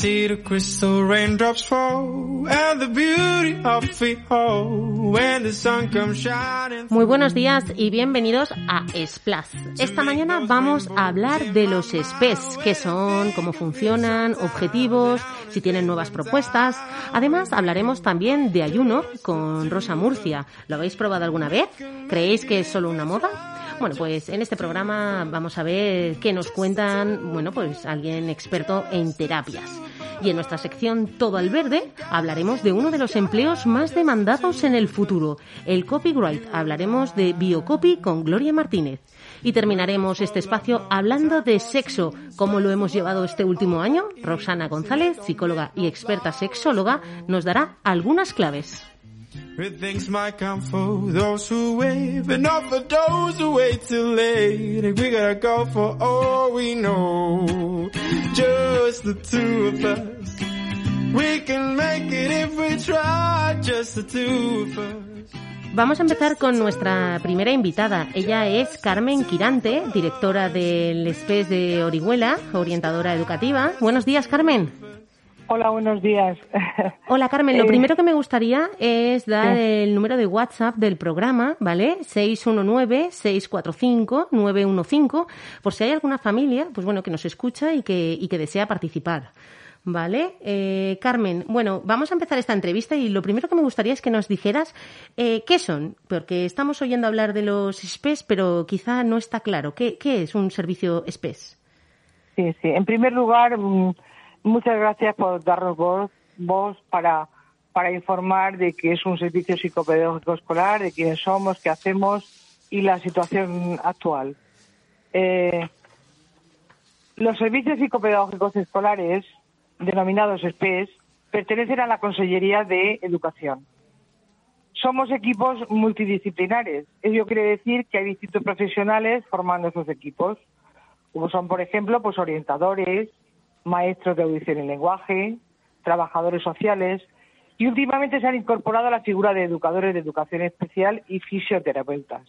see the crystal raindrops fall and the beauty of it all when the sun comes shining. Muy buenos días y bienvenidos a Splash. Esta mañana vamos a hablar de los SPES, qué son, cómo funcionan, objetivos, si tienen nuevas propuestas. Además, hablaremos también de ayuno con Rosa Murcia. ¿Lo habéis probado alguna vez? ¿Creéis que es solo una moda? Bueno, pues en este programa vamos a ver qué nos cuentan, bueno, pues alguien experto en terapias. Y en nuestra sección Todo al Verde hablaremos de uno de los empleos más demandados en el futuro, el copyright. Hablaremos de biocopy con Gloria Martínez. Y terminaremos este espacio hablando de sexo, cómo lo hemos llevado este último año. Roxana González, psicóloga y experta sexóloga, nos dará algunas claves. Good things might come for those who wait, but not for those who wait till late. We gotta go for all we know. Just the two of us. We can make it if we try, just the two of us. Vamos a empezar con nuestra primera invitada. Ella es Carmen Quirante, directora del SPES de Orihuela, orientadora educativa. Buenos días, Carmen. Hola, buenos días. Hola, Carmen. Lo Eh, primero que me gustaría es dar sí. el número de WhatsApp del programa, ¿vale? 619-645-915, por si hay alguna familia, pues bueno, que nos escucha y que, y que desea participar. ¿Vale? Eh, Carmen, bueno, vamos a empezar esta entrevista y lo primero que me gustaría es que nos dijeras eh, qué son, porque estamos oyendo hablar de los SPES, pero quizá no está claro. ¿Qué, qué es un servicio SPES? Sí, sí. En primer lugar, mm, muchas gracias por darnos voz, voz para, para informar de que es un servicio psicopedagógico escolar, de quiénes somos, qué hacemos y la situación actual. Eh, los servicios psicopedagógicos escolares, denominados SPES, pertenecen a la Consellería de Educación. Somos equipos multidisciplinares. Ello quiere decir que hay distintos profesionales formando esos equipos, como son, por ejemplo, pues orientadores, maestros de audición y lenguaje, trabajadores sociales, y últimamente se han incorporado a la figura de educadores de educación especial y fisioterapeutas.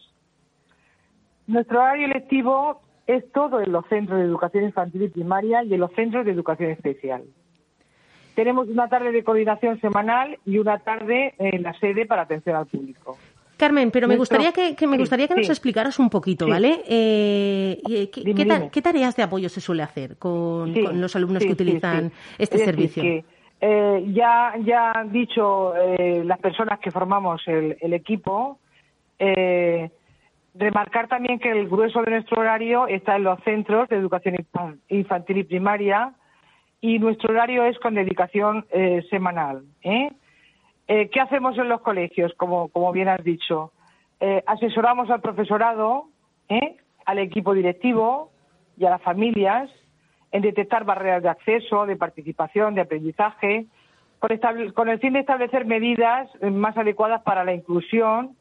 Nuestro horario lectivo es todo en los centros de educación infantil y primaria y en los centros de educación especial. Tenemos una tarde de coordinación semanal y una tarde en la sede para atención al público. Carmen, pero me Nuestro- gustaría que, que me sí, gustaría que nos sí. explicaras un poquito. ¿vale? Eh, y, ¿qué, Dime, qué ta- dime. qué tareas de apoyo se suele hacer con, los alumnos que utilizan este Es decir, servicio? que, eh, ya, ya han dicho eh, las personas que formamos el, el equipo, eh, remarcar también que el grueso de nuestro horario está en los centros de educación infan- infantil y primaria y nuestro horario es con dedicación eh, semanal. ¿eh? Eh, ¿Qué hacemos en los colegios? Como, como bien has dicho, Eh, asesoramos al profesorado, ¿eh? al equipo directivo y a las familias en detectar barreras de acceso, de participación, de aprendizaje, con, el fin de establecer medidas más adecuadas para la inclusión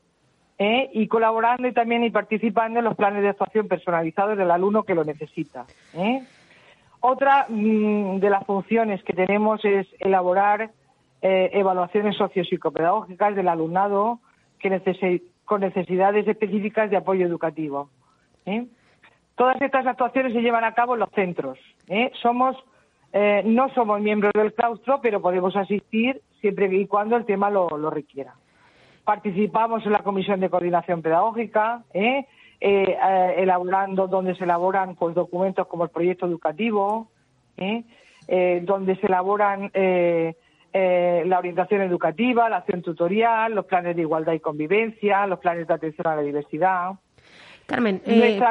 y colaborando y también y participando en los planes de actuación personalizados del alumno que lo necesita. Otra mm, de las funciones que tenemos es elaborar eh, evaluaciones sociopsicopedagógicas del alumnado que con necesidades específicas de apoyo educativo. ¿eh? Todas estas actuaciones se llevan a cabo en los centros. ¿eh? Somos, no somos miembros del claustro, pero podemos asistir siempre y cuando el tema lo, lo requiera. Participamos en la comisión de coordinación pedagógica, elaborando donde se elaboran pues documentos como el proyecto educativo, donde se elaboran eh, la orientación educativa, la acción tutorial, los planes de igualdad y convivencia, los planes de atención a la diversidad. Carmen, eh, Nuestra-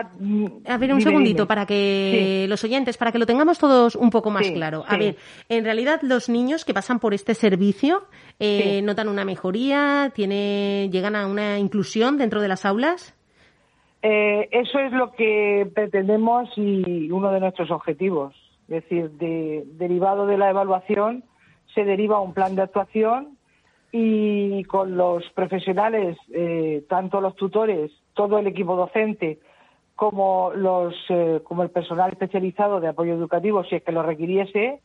a ver, un dime, segundito dime. para que los oyentes, para que lo tengamos todos un poco más Sí, claro. A sí. ver, en realidad los niños que pasan por este servicio eh, Sí. notan una mejoría, tiene, llegan a una inclusión dentro de las aulas. Eh, eso es lo que pretendemos y uno de nuestros objetivos. Es decir, de- derivado de la evaluación se deriva un plan de actuación y con los profesionales, eh, tanto los tutores, todo el equipo docente, como los, eh, como el personal especializado de apoyo educativo, si es que lo requiriese,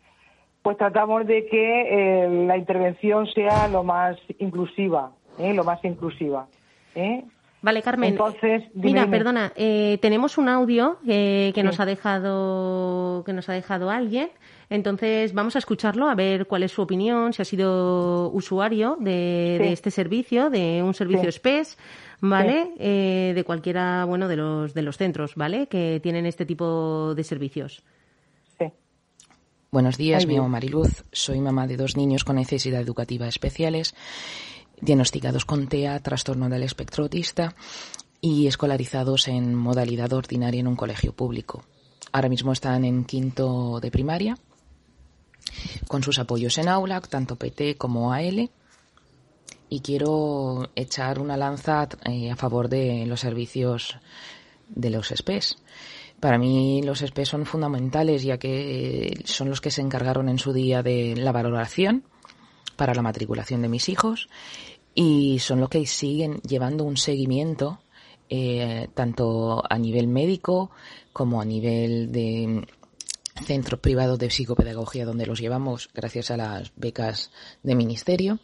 pues tratamos de que eh, la intervención sea lo más inclusiva, ¿eh? lo más inclusiva. ¿eh? Vale, Carmen. Entonces, dime, mira, dime. perdona, eh, tenemos un audio eh, que Sí. nos ha dejado que nos ha dejado alguien. Entonces, vamos a escucharlo, a ver cuál es su opinión, si ha sido usuario de, este servicio, de un servicio SPES, ¿vale? Eh, de cualquiera, bueno, de los, de los centros, ¿vale? Que tienen este tipo de servicios. Sí. Buenos días, me llamo Mariluz, soy mamá de dos niños con necesidad educativa especiales, diagnosticados con TEA, trastorno del espectro autista, y escolarizados en modalidad ordinaria en un colegio público. Ahora mismo están en quinto de primaria con sus apoyos en aula, tanto PT como AL. Y quiero echar una lanza eh, a favor de los servicios de los SPES. Para mí los SPES son fundamentales ya que son los que se encargaron en su día de la valoración para la matriculación de mis hijos y son los que siguen llevando un seguimiento eh, tanto a nivel médico como a nivel de centros privados de psicopedagogía donde los llevamos gracias a las becas de ministerio.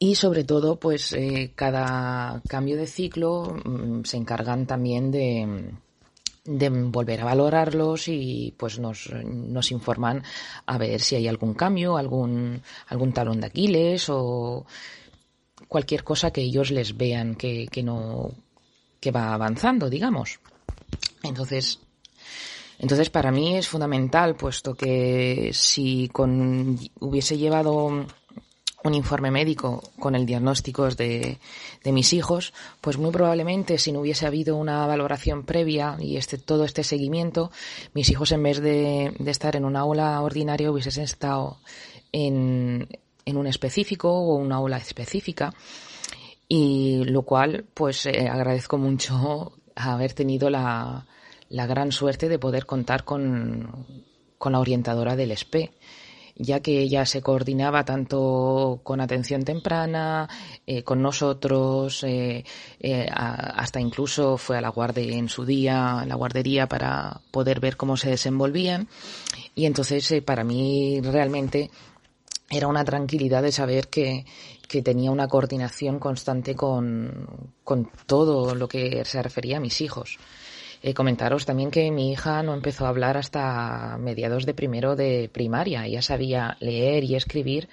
Y sobre todo, pues eh, cada cambio de ciclo mm, se encargan también de, de volver a valorarlos y pues nos, nos informan a ver si hay algún cambio, algún, algún talón de Aquiles o cualquier cosa que ellos les vean que, que no que va avanzando, digamos. Entonces, entonces, para mí es fundamental, puesto que si con, hubiese llevado un informe médico con el diagnóstico de, de, mis hijos, pues muy probablemente si no hubiese habido una valoración previa y este, todo este seguimiento, mis hijos en vez de, estar en una aula ordinaria hubiesen estado en, en un específico o una aula específica. Y lo cual pues eh, agradezco mucho haber tenido la, la gran suerte de poder contar con, con la orientadora del SPE ya que ella se coordinaba tanto con atención temprana, eh, con nosotros, eh, eh, hasta incluso fue a la guardia en su día, la guardería para poder ver cómo se desenvolvían. Y entonces para mí realmente era una tranquilidad de saber que, que tenía una coordinación constante con, con todo lo que se refería a mis hijos. Eh, comentaros también que mi hija no empezó a hablar hasta mediados de primero de primaria. Ella sabía leer y escribir,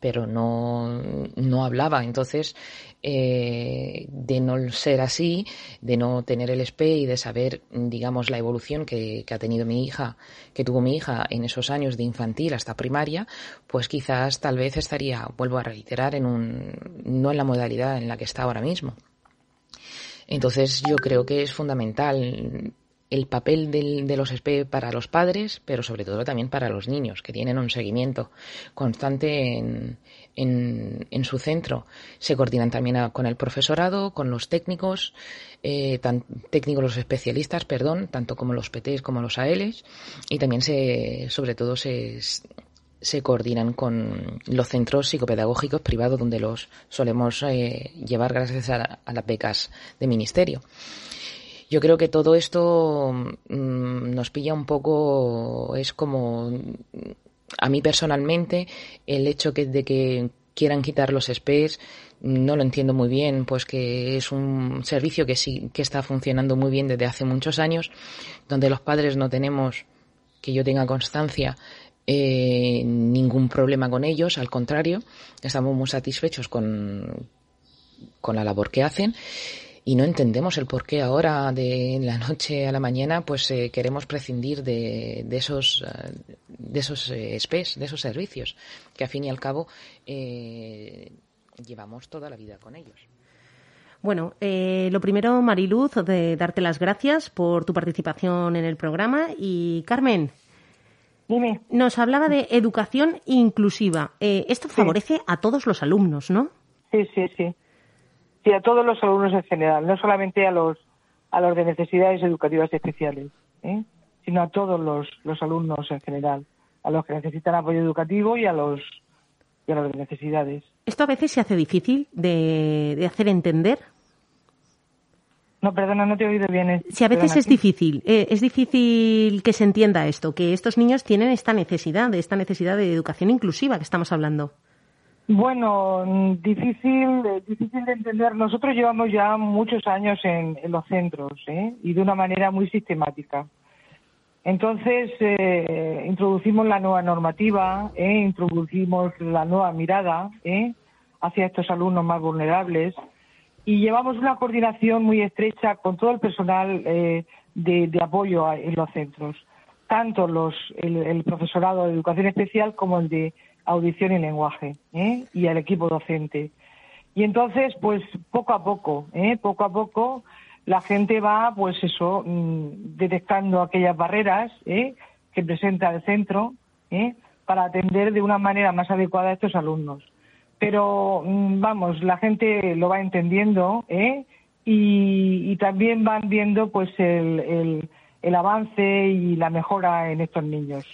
pero no, no hablaba. Entonces, eh, de no ser así, de no tener el SPE y de saber, digamos, la evolución que, que, ha tenido mi hija, que tuvo mi hija en esos años de infantil hasta primaria, pues quizás tal vez estaría, vuelvo a reiterar, en un, no en la modalidad en la que está ahora mismo. Entonces yo creo que es fundamental el papel del, de los SP para los padres, pero sobre todo también para los niños, que tienen un seguimiento constante en, en, en su centro. Se coordinan también con el profesorado, con los técnicos, eh, tan, técnicos los especialistas, perdón, tanto como los PTs como los ALs, y también se, sobre todo se, se coordinan con los centros psicopedagógicos privados donde los solemos eh, llevar gracias a, las becas de ministerio. Yo creo que todo esto mm, nos pilla un poco, es como, a mí personalmente, el hecho que, de que quieran quitar los SPEs, no lo entiendo muy bien, pues que es un servicio que sí, que está funcionando muy bien desde hace muchos años, donde los padres no tenemos, que yo tenga constancia, eh, ningún problema con ellos, al contrario, estamos muy satisfechos con, con la labor que hacen y no entendemos el por qué ahora de la noche a la mañana pues eh, queremos prescindir de, de esos eh, de esos eh, SPES, de esos servicios que a fin y al cabo eh, llevamos toda la vida con ellos. Bueno, lo primero, Mariluz, de darte las gracias por tu participación en el programa y Carmen, nos hablaba de educación inclusiva. Eh, esto favorece a todos los alumnos, ¿no? Sí, sí, sí. Sí, a todos los alumnos en general, no solamente a los, a los de necesidades educativas especiales, ¿eh? sino a todos los, los alumnos en general, a los que necesitan apoyo educativo y a los, y a los de necesidades. ¿Esto a veces se hace difícil de, de hacer entender? No, perdona, no te he oído bien. Si a veces es difícil, eh, es difícil que se entienda esto, que estos niños tienen esta necesidad, de esta necesidad de educación inclusiva que estamos hablando. Bueno, difícil, eh, difícil de entender. Nosotros llevamos ya muchos años en, los centros ¿eh? y de una manera muy sistemática. Entonces, eh, introducimos la nueva normativa, introducimos la nueva mirada hacia estos alumnos más vulnerables y llevamos una coordinación muy estrecha con todo el personal de, de, apoyo en los centros, tanto los, el, profesorado de educación especial como el de audición y lenguaje y el equipo docente. Y entonces, pues poco a poco, poco a poco, la gente va, pues eso, mm, detectando aquellas barreras ¿eh? que presenta el centro ¿eh? para atender de una manera más adecuada a estos alumnos. Pero, mm, vamos, la gente lo va entendiendo ¿eh? y, también van viendo pues el, el avance y la mejora en estos niños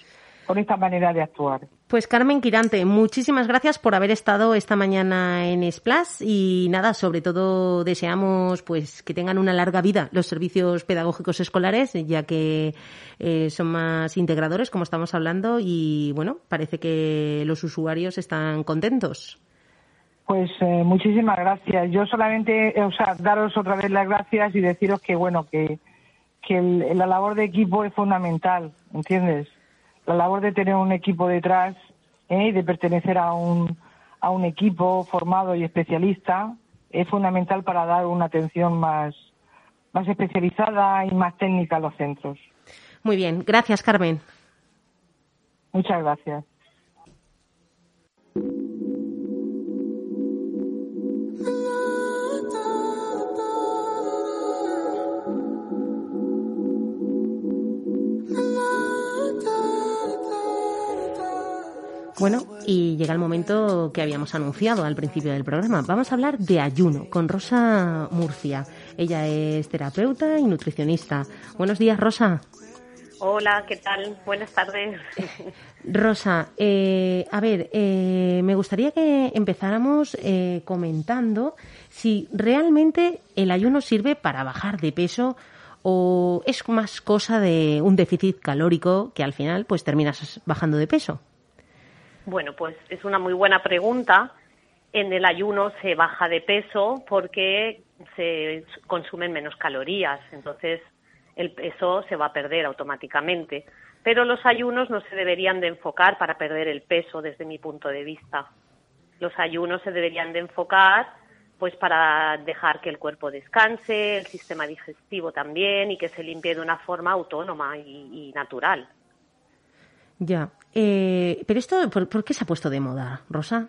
con esta manera de actuar. Pues Carmen Quirante, muchísimas gracias por haber estado esta mañana en Splash y nada, sobre todo deseamos pues que tengan una larga vida los servicios pedagógicos escolares, ya que eh, son más integradores, como estamos hablando, y bueno, parece que los usuarios están contentos. Pues eh, muchísimas gracias. Yo solamente, o sea, daros otra vez las gracias y deciros que bueno, que, que la labor de equipo es fundamental, ¿entiendes? la labor de tener un equipo detrás ¿eh? y de pertenecer a un, a un equipo formado y especialista es fundamental para dar una atención más, más especializada y más técnica a los centros. Muy bien, gracias Carmen. Muchas gracias. Bueno, y llega el momento que habíamos anunciado al principio del programa. Vamos a hablar de ayuno con Rosa Murcia. Ella es terapeuta y nutricionista. Buenos días, Rosa. Hola, ¿qué tal? Buenas tardes. Rosa, eh, a ver, eh, me gustaría que empezáramos eh, comentando si realmente el ayuno sirve para bajar de peso o es más cosa de un déficit calórico que al final pues terminas bajando de peso. Bueno, pues es una muy buena pregunta. En el ayuno se baja de peso porque se consumen menos calorías, entonces el peso se va a perder automáticamente. Pero los ayunos no se deberían de enfocar para perder el peso desde mi punto de vista. Los ayunos se deberían de enfocar pues para dejar que el cuerpo descanse, el sistema digestivo también y que se limpie de una forma autónoma y, y natural. Ya. Eh, pero esto, ¿por, qué se ha puesto de moda, Rosa?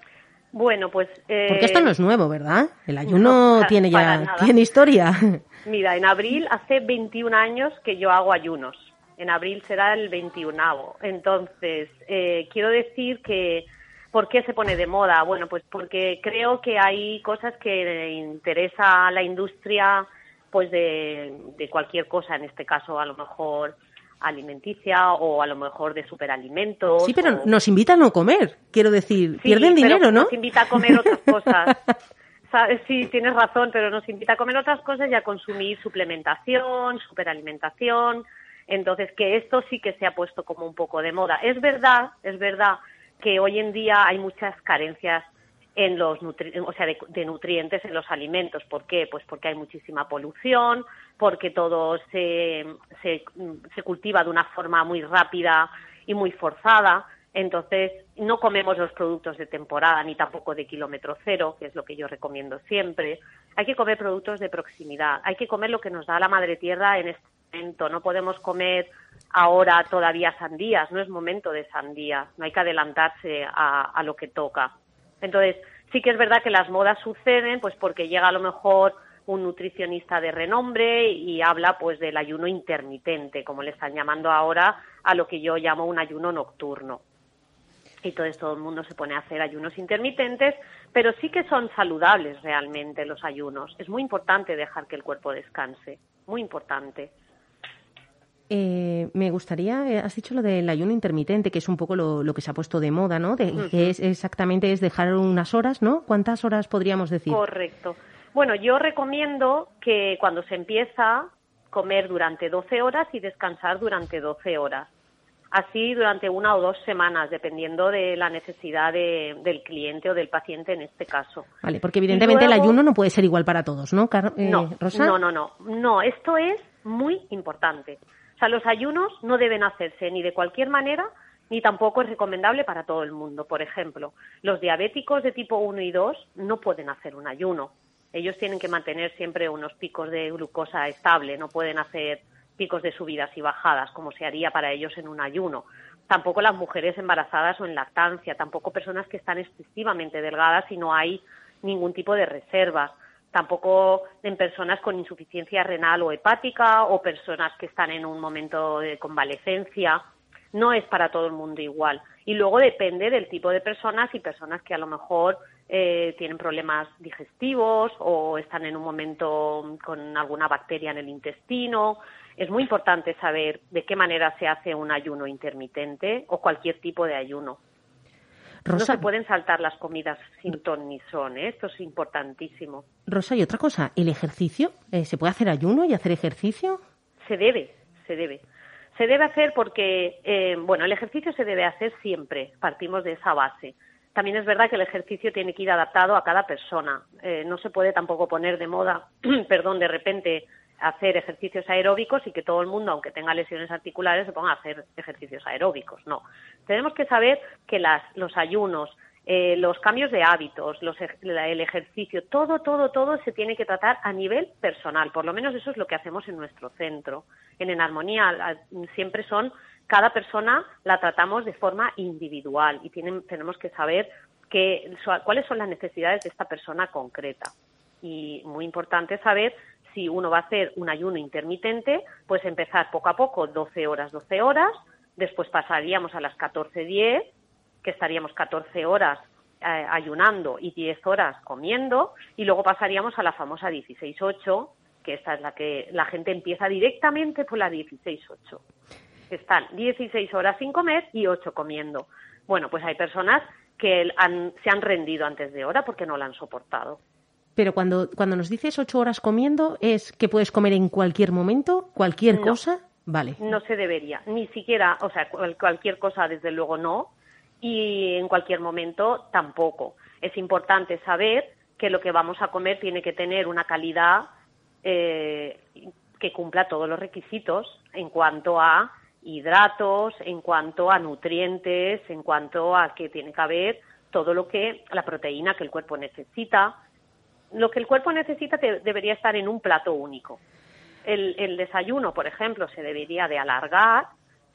Bueno, pues... Eh, Porque esto no es nuevo, ¿verdad? El ayuno tiene ya tiene historia. Mira, en abril hace 21 años que yo hago ayunos. En abril será el 21. Entonces, eh, quiero decir que... ¿Por qué se pone de moda? Bueno, pues porque creo que hay cosas que interesa a la industria pues de, de cualquier cosa, en este caso a lo mejor alimenticia o a lo mejor de superalimentos. Sí, pero nos invita a no comer, quiero decir, pierden dinero, ¿no? Nos invita a comer otras cosas. sí, tienes razón, pero nos invita a comer otras cosas y a consumir suplementación, superalimentación. Entonces, que esto sí que se ha puesto como un poco de moda. Es verdad, es verdad que hoy en día hay muchas carencias en los o sea, de, nutrientes en los alimentos. ¿Por qué? Pues porque hay muchísima polución, porque todo se, se, cultiva de una forma muy rápida y muy forzada. Entonces, no comemos los productos de temporada ni tampoco de kilómetro cero, que es lo que yo recomiendo siempre. Hay que comer productos de proximidad. Hay que comer lo que nos da la madre tierra en este momento. No podemos comer ahora todavía sandías. No es momento de sandías. No hay que adelantarse a lo que toca. Entonces, sí que es verdad que las modas suceden pues porque llega a lo mejor un nutricionista de renombre y habla pues del ayuno intermitente, como le están llamando ahora a lo que yo llamo un ayuno nocturno. Y entonces todo el mundo se pone a hacer ayunos intermitentes, pero sí que son saludables realmente los ayunos. Es muy importante dejar que el cuerpo descanse, muy importante. Eh, me gustaría, eh, has dicho lo del ayuno intermitente, que es un poco lo, que se ha puesto de moda, ¿no? Que es exactamente es dejar unas horas, ¿no? ¿Cuántas horas podríamos decir? Correcto. Bueno, yo recomiendo que cuando se empieza comer durante 12 horas y descansar durante 12 horas. Así durante una o dos semanas, dependiendo de la necesidad del cliente o del paciente en este caso. Vale, porque evidentemente el ayuno no puede ser igual para todos, ¿no, eh, no, No, no, no. No, esto es muy importante O sea, los ayunos no deben hacerse ni de cualquier manera ni tampoco es recomendable para todo el mundo. Por ejemplo, los diabéticos de tipo 1 y 2 no pueden hacer un ayuno. Ellos tienen que mantener siempre unos picos de glucosa estable, no pueden hacer picos de subidas y bajadas como se haría para ellos en un ayuno. Tampoco las mujeres embarazadas o en lactancia, tampoco personas que están excesivamente delgadas y no hay ningún tipo de reservas tampoco en personas con insuficiencia renal o hepática o personas que están en un momento de convalecencia. No es para todo el mundo igual. Y luego depende del tipo de personas y personas que a lo mejor eh, tienen problemas digestivos o están en un momento con alguna bacteria en el intestino. Es muy importante saber de qué manera se hace un ayuno intermitente o cualquier tipo de ayuno. No se pueden saltar las comidas sin ton ni son, ¿eh? esto es importantísimo. Rosa, y otra cosa, ¿el ejercicio? Eh, ¿Se puede hacer ayuno y hacer ejercicio? Se debe, se debe. Se debe hacer porque, eh, bueno, el ejercicio se debe hacer siempre, partimos de esa base. También es verdad que el ejercicio tiene que ir adaptado a cada persona. no se puede tampoco poner de moda, perdón, de repente hacer ejercicios aeróbicos y que todo el mundo, aunque tenga lesiones articulares, se ponga a hacer ejercicios aeróbicos. No. Tenemos que saber que las, los ayunos, eh, los cambios de hábitos, los, el ejercicio, todo, todo, todo se tiene que tratar a nivel personal. Por lo menos eso es lo que hacemos en nuestro centro. En En Armonía siempre son, cada persona la tratamos de forma individual y tienen, tenemos que saber que, cuáles son las necesidades de esta persona concreta. Y muy importante saber si uno va a hacer un ayuno intermitente, pues empezar poco a poco, 12 horas, 12 horas, después pasaríamos a las 14-10, que estaríamos 14 horas eh, ayunando y 10 horas comiendo, y luego pasaríamos a la famosa 16-8, que esta es la que la gente empieza directamente por la 16-8. Están 16 horas sin comer y 8 comiendo. Bueno, pues hay personas que se han rendido antes de hora porque no la han soportado. Pero cuando, cuando nos dices ocho horas comiendo, ¿es que puedes comer en cualquier momento, cualquier cosa? Vale. No se debería, ni siquiera, o sea, cualquier cosa desde luego no, y en cualquier momento tampoco. Es importante saber que lo que vamos a comer tiene que tener una calidad eh, que cumpla todos los requisitos en cuanto a hidratos, en cuanto a nutrientes, en cuanto a que tiene que haber todo lo que la proteína que el cuerpo necesita, lo que el cuerpo necesita debería estar en un plato único. El, desayuno, por ejemplo, se debería de alargar.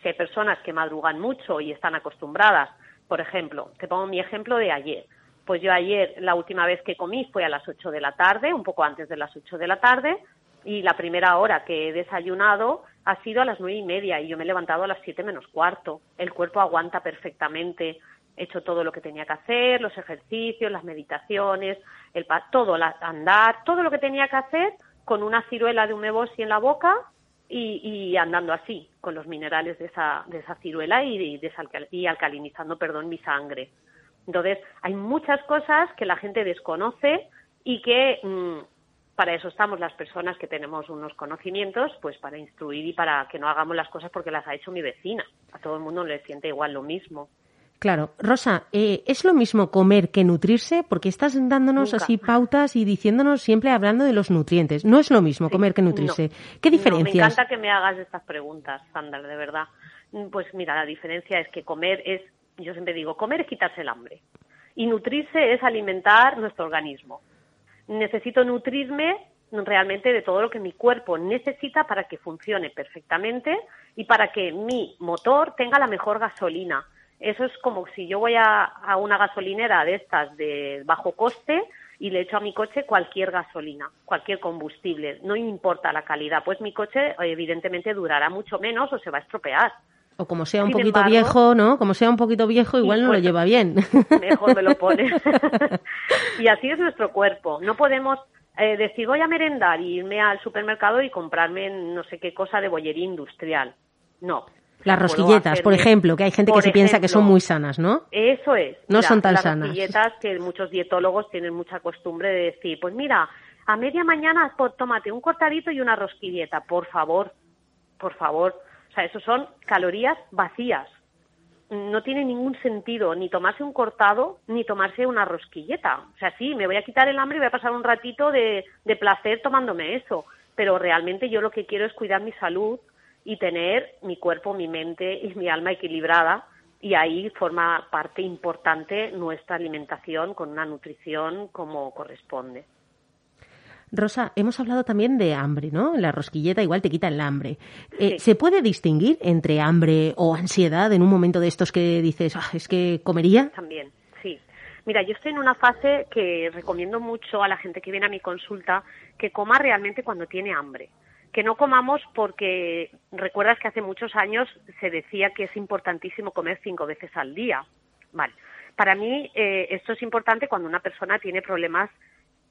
Si hay personas que madrugan mucho y están acostumbradas, por ejemplo, te pongo mi ejemplo de ayer. Pues yo ayer, la última vez que comí fue a las 8 de la tarde, un poco antes de las 8 de la tarde, y la primera hora que he desayunado ha sido a las nueve y media y yo me he levantado a las siete menos cuarto. El cuerpo aguanta perfectamente he hecho todo lo que tenía que hacer, los ejercicios, las meditaciones, el todo, andar, todo lo que tenía que hacer con una ciruela de umebosi en la boca y, andando así, con los minerales de esa, de esa ciruela y, y alcalinizando, perdón, mi sangre. Entonces, hay muchas cosas que la gente desconoce y que mm, para eso estamos las personas que tenemos unos conocimientos, pues para instruir y para que no hagamos las cosas porque las ha hecho mi vecina. A todo el mundo le siente igual lo mismo. Claro. Rosa, eh, ¿es lo mismo comer que nutrirse? Porque estás dándonos así pautas y diciéndonos siempre hablando de los nutrientes. No es lo mismo comer que nutrirse. ¿Qué diferencias? me encanta que me hagas estas preguntas, Sandra, de verdad. Pues mira, la diferencia es que comer es, yo siempre digo, comer es quitarse el hambre. Y nutrirse es alimentar nuestro organismo. Necesito nutrirme realmente de todo lo que mi cuerpo necesita para que funcione perfectamente y para que mi motor tenga la mejor gasolina eso es como si yo voy a, una gasolinera de estas de bajo coste y le echo a mi coche cualquier gasolina, cualquier combustible, no importa la calidad, pues mi coche evidentemente durará mucho menos o se va a estropear. O como sea un poquito viejo, ¿no? Como sea un poquito viejo, igual no lo pues, lleva bien. Mejor me lo pone. y así es nuestro cuerpo. No podemos eh, decir voy a merendar y irme al supermercado y comprarme no sé qué cosa de bollería industrial. No, las rosquilletas, por ejemplo, que hay gente que se piensa que son muy sanas, ¿no? Eso es. No son tan sanas. Las rosquilletas que muchos dietólogos tienen mucha costumbre de decir, pues mira, a media mañana tómate un cortadito y una rosquilleta, por favor, por favor. O sea, eso son calorías vacías. No tiene ningún sentido ni tomarse un cortado ni tomarse una rosquilleta. O sea, sí, me voy a quitar el hambre y voy a pasar un ratito de, de placer tomándome eso. Pero realmente yo lo que quiero es cuidar mi salud y tener mi cuerpo, mi mente y mi alma equilibrada y ahí forma parte importante nuestra alimentación con una nutrición como corresponde. Rosa, hemos hablado también de hambre, ¿no? La rosquilleta igual te quita el hambre. Eh, ¿Se puede distinguir entre hambre o ansiedad en un momento de estos que dices, ah, es que comería? También, sí. Mira, yo estoy en una fase que recomiendo mucho a la gente que viene a mi consulta que coma realmente cuando tiene hambre. Que no comamos porque recuerdas que hace muchos años se decía que es importantísimo comer cinco veces al día. Vale. Para mí eh, esto es importante cuando una persona tiene problemas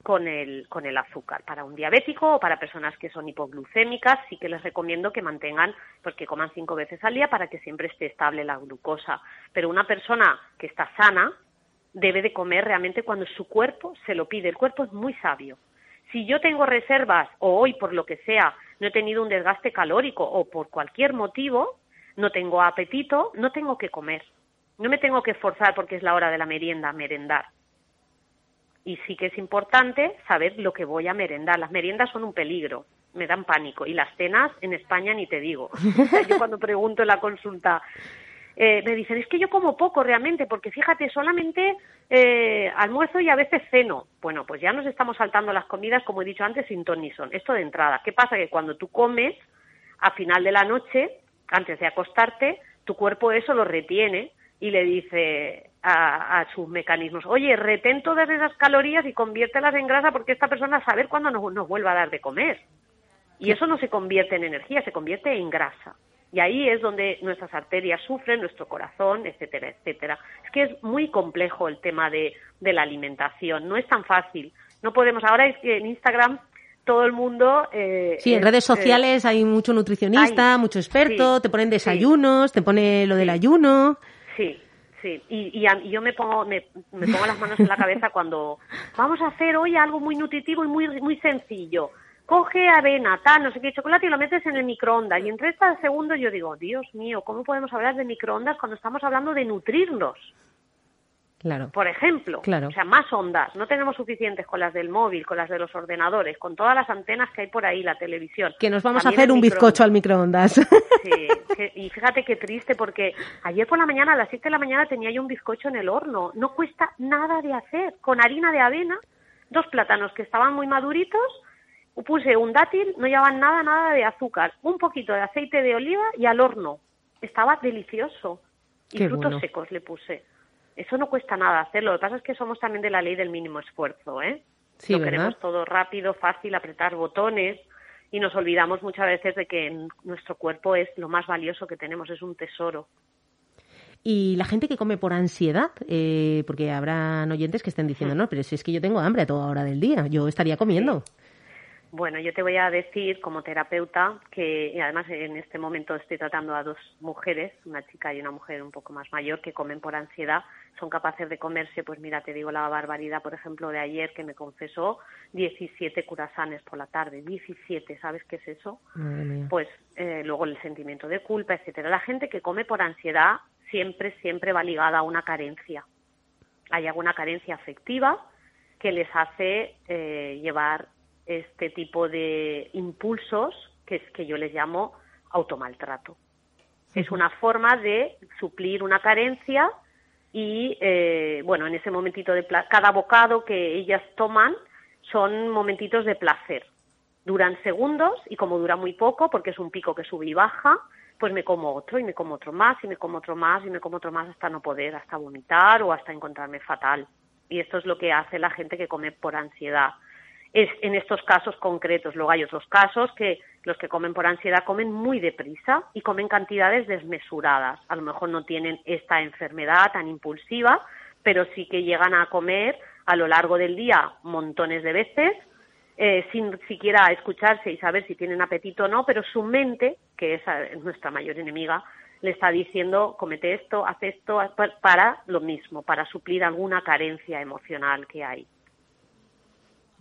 con el, con el azúcar. Para un diabético o para personas que son hipoglucémicas, sí que les recomiendo que mantengan, pues que coman cinco veces al día para que siempre esté estable la glucosa. Pero una persona que está sana debe de comer realmente cuando su cuerpo se lo pide. El cuerpo es muy sabio. Si yo tengo reservas o hoy por lo que sea no he tenido un desgaste calórico o por cualquier motivo no tengo apetito, no tengo que comer. No me tengo que esforzar porque es la hora de la merienda, merendar y sí que es importante saber lo que voy a merendar. Las meriendas son un peligro, me dan pánico. Y las cenas en España ni te digo. yo cuando pregunto en la consulta, eh, me dicen, es que yo como poco realmente, porque fíjate, solamente eh, almuerzo y a veces ceno. Bueno, pues ya nos estamos saltando las comidas, como he dicho antes, sin ton ni son. Esto de entrada. ¿Qué pasa? Que cuando tú comes, a final de la noche, antes de acostarte, tu cuerpo eso lo retiene y le dice a, sus mecanismos, oye, retén todas esas calorías y conviértelas en grasa porque esta persona saber cuándo nos, nos vuelva a dar de comer. Y eso no se convierte en energía, se convierte en grasa. Y ahí es donde nuestras arterias sufren, nuestro corazón, etcétera, etcétera. Es que es muy complejo el tema de, de la alimentación, no es tan fácil. No podemos, ahora es que en Instagram todo el mundo. Eh, sí, en redes eh, sociales hay mucho nutricionista, mucho experto, te ponen desayunos, te pone lo del ayuno. Sí, sí. Y, y, yo me pongo, me, pongo las manos en la cabeza cuando vamos a hacer hoy algo muy nutritivo y muy, muy sencillo. Coge avena, tal, no sé qué, chocolate y lo metes en el microondas. Y en 30 segundos yo digo, Dios mío, ¿cómo podemos hablar de microondas cuando estamos hablando de nutrirnos? Claro. Por ejemplo, claro. o sea, más ondas. No tenemos suficientes con las del móvil, con las de los ordenadores, con todas las antenas que hay por ahí, la televisión. Que nos vamos a hacer un bizcocho al microondas. Sí, y fíjate qué triste porque ayer por la mañana, a las 7 de la mañana, tenía yo un bizcocho en el horno. No cuesta nada de hacer. Con harina de avena, dos plátanos que estaban muy maduritos, puse un dátil, no llevaban nada, nada de azúcar, un poquito de aceite de oliva y al horno. Estaba delicioso. Y frutos secos le puse. Eso no cuesta nada hacerlo. Lo que pasa es que somos también de la ley del mínimo esfuerzo, ¿eh? Sí, Lo queremos todo rápido, fácil, apretar botones y nos olvidamos muchas veces de que nuestro cuerpo es lo más valioso que tenemos, es un tesoro. Y la gente que come por ansiedad, eh, porque habrán oyentes que estén diciendo, no, pero si es que yo tengo hambre a toda hora del día, yo estaría comiendo. Bueno, yo te voy a decir como terapeuta que además en este momento estoy tratando a dos mujeres, una chica y una mujer un poco más mayor, que comen por ansiedad, son capaces de comerse, pues mira, te digo la barbaridad, por ejemplo, de ayer que me confesó 17 curasanes por la tarde, 17, ¿sabes qué es eso? Pues eh, luego el sentimiento de culpa, etcétera. La gente que come por ansiedad siempre, siempre va ligada a una carencia. Hay alguna carencia afectiva que les hace eh, llevar este tipo de impulsos que es que yo les llamo automaltrato. Es una forma de suplir una carencia y, eh, bueno, en ese momentito de cada bocado que ellas toman son momentitos de placer. Duran segundos y como dura muy poco, porque es un pico que sube y baja, pues me como otro y me como otro más y me como otro más y me como otro más hasta no poder, hasta vomitar o hasta encontrarme fatal. Y esto es lo que hace la gente que come por ansiedad es en estos casos concretos. Luego hay otros casos que los que comen por ansiedad comen muy deprisa y comen cantidades desmesuradas. A lo mejor no tienen esta enfermedad tan impulsiva, pero sí que llegan a comer a lo largo del día montones de veces, eh, sin siquiera escucharse y saber si tienen apetito o no, pero su mente, que es nuestra mayor enemiga, le está diciendo comete esto, haz esto, para lo mismo, para suplir alguna carencia emocional que hay.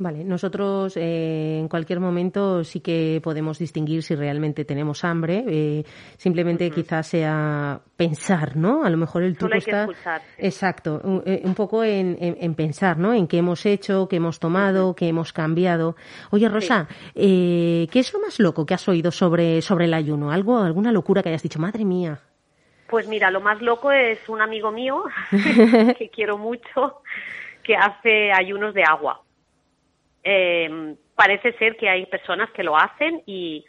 Vale, nosotros eh, en cualquier momento sí que podemos distinguir si realmente tenemos hambre. Eh, simplemente quizás sea pensar, ¿no? A lo mejor el truco está. Exacto, un, eh, un poco en, en, pensar, ¿no? En qué hemos hecho, qué hemos tomado, qué hemos cambiado. Oye, Rosa, eh, ¿qué es lo más loco que has oído sobre, sobre el ayuno? ¿Algo, alguna locura que hayas dicho, madre mía? Pues mira, lo más loco es un amigo mío que quiero mucho que hace ayunos de agua eh, parece ser que hay personas que lo hacen y,